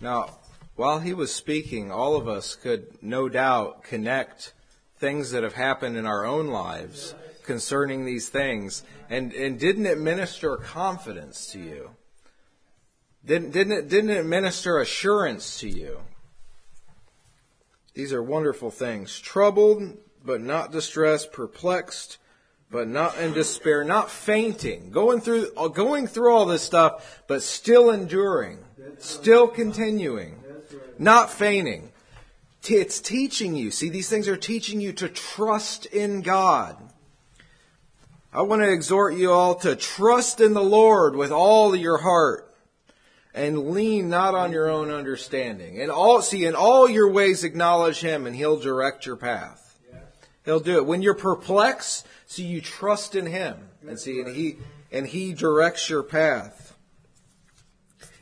Now, while he was speaking, all of us could no doubt connect things that have happened in our own lives concerning these things. And, and didn't it minister confidence to you? Didn't, didn't, it, didn't it minister assurance to you? These are wonderful things. Troubled, but not distressed, perplexed, but not in despair, not fainting, going through, going through all this stuff, but still enduring, still continuing, not fainting. It's teaching you. See, these things are teaching you to trust in God. I want to exhort you all to trust in the Lord with all your heart and lean not on your own understanding. And all, see, in all your ways acknowledge Him and He'll direct your path. He'll do it. When you're perplexed, see, you trust in Him and see, and He, and He directs your path.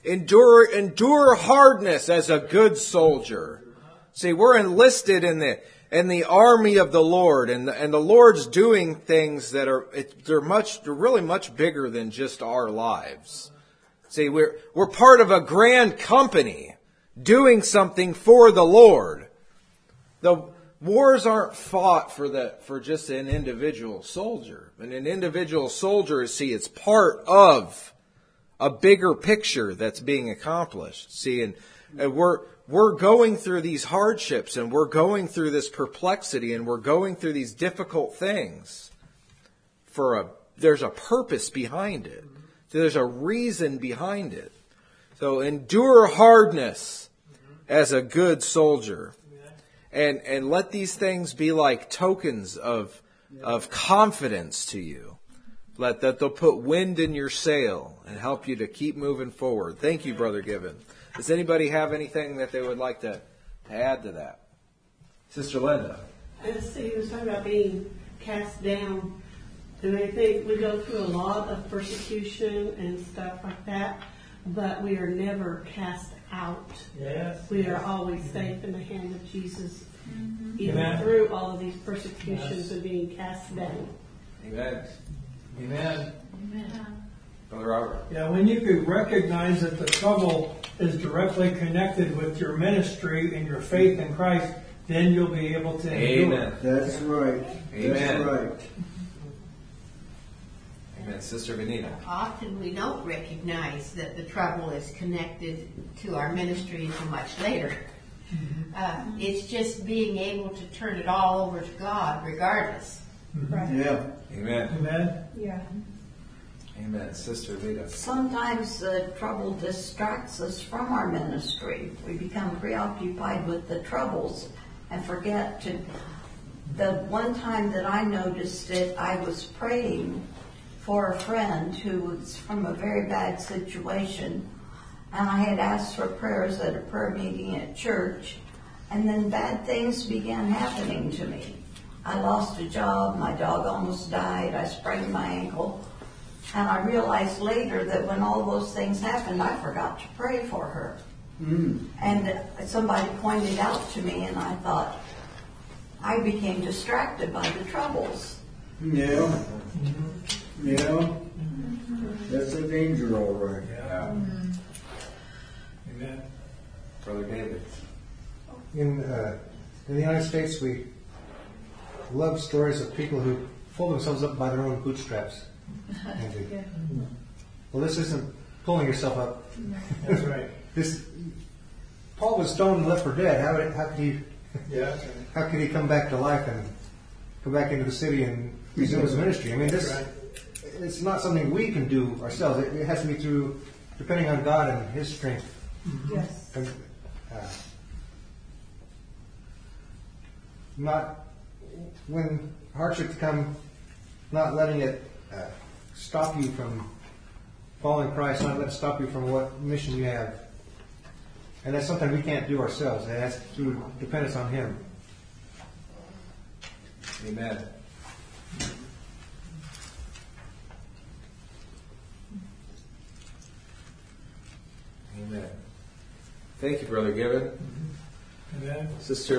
Endure, endure hardness as a good soldier. See, we're enlisted in the, in the army of the Lord, and the, and the Lord's doing things that are, it, they're much, they're really much bigger than just our lives. See, we're, we're part of a grand company doing something for the Lord. The wars aren't fought for the, for just an individual soldier. And an individual soldier, see, it's part of a bigger picture that's being accomplished. See, and, and we're, we're going through these hardships and we're going through this perplexity and we're going through these difficult things for a, there's a purpose behind it. So there's a reason behind it. So endure hardness as a good soldier. And, and let these things be like tokens of, of confidence to you. Let that they'll put wind in your sail and help you to keep moving forward. Thank you, Brother Given. Does anybody have anything that they would like to, to add to that? Sister Linda. I see Steve was talking about being cast down, and I think we go through a lot of persecution and stuff like that, but we are never cast out. Yes. We are always safe in the hand of Jesus, mm-hmm. even Amen. through all of these persecutions Yes. and being cast down. Amen. Amen. Brother Robert. Yeah, when you could recognize that the trouble is directly connected with your ministry and your faith in Christ, then you'll be able to endure. Amen. That's right. Amen. That's right. Amen. Sister Benita. Often we don't recognize that the trouble is connected to our ministry until much later. Uh, it's just being able to turn it all over to God regardless. Yeah. Amen. Amen. Yeah. Amen. Sister Vita. Sometimes the trouble distracts us from our ministry. We become preoccupied with the troubles and forget to. The one time that I noticed it, I was praying for a friend who was from a very bad situation, and I had asked for prayers at a prayer meeting at church, and then bad things began happening to me. I lost a job, my dog almost died, I sprained my ankle. And I realized later that when all those things happened, I forgot to pray for her. Hmm. And somebody pointed out to me, and I thought, I became distracted by the troubles. Yeah. Mm-hmm. Yeah. That's a danger, all right. Yeah. Amen. Brother David. In, uh, in the United States, we love stories of people who pull themselves up by their own bootstraps. And they- Well, this isn't pulling yourself up. That's right. This Paul was stoned and left for dead. How, did- how could he? Yeah. How could he come back to life and come back into the city and resume his ministry? I mean, this Right. It's not something we can do ourselves. It, it has to be through depending on God and His strength. Yes. And, uh, not when hardships come, not letting it uh, stop you from following Christ, not letting it stop you from what mission you have. And that's something we can't do ourselves. It has to dependence on Him. Amen. Thank you, Brother Given. Mm-hmm. Amen. Sister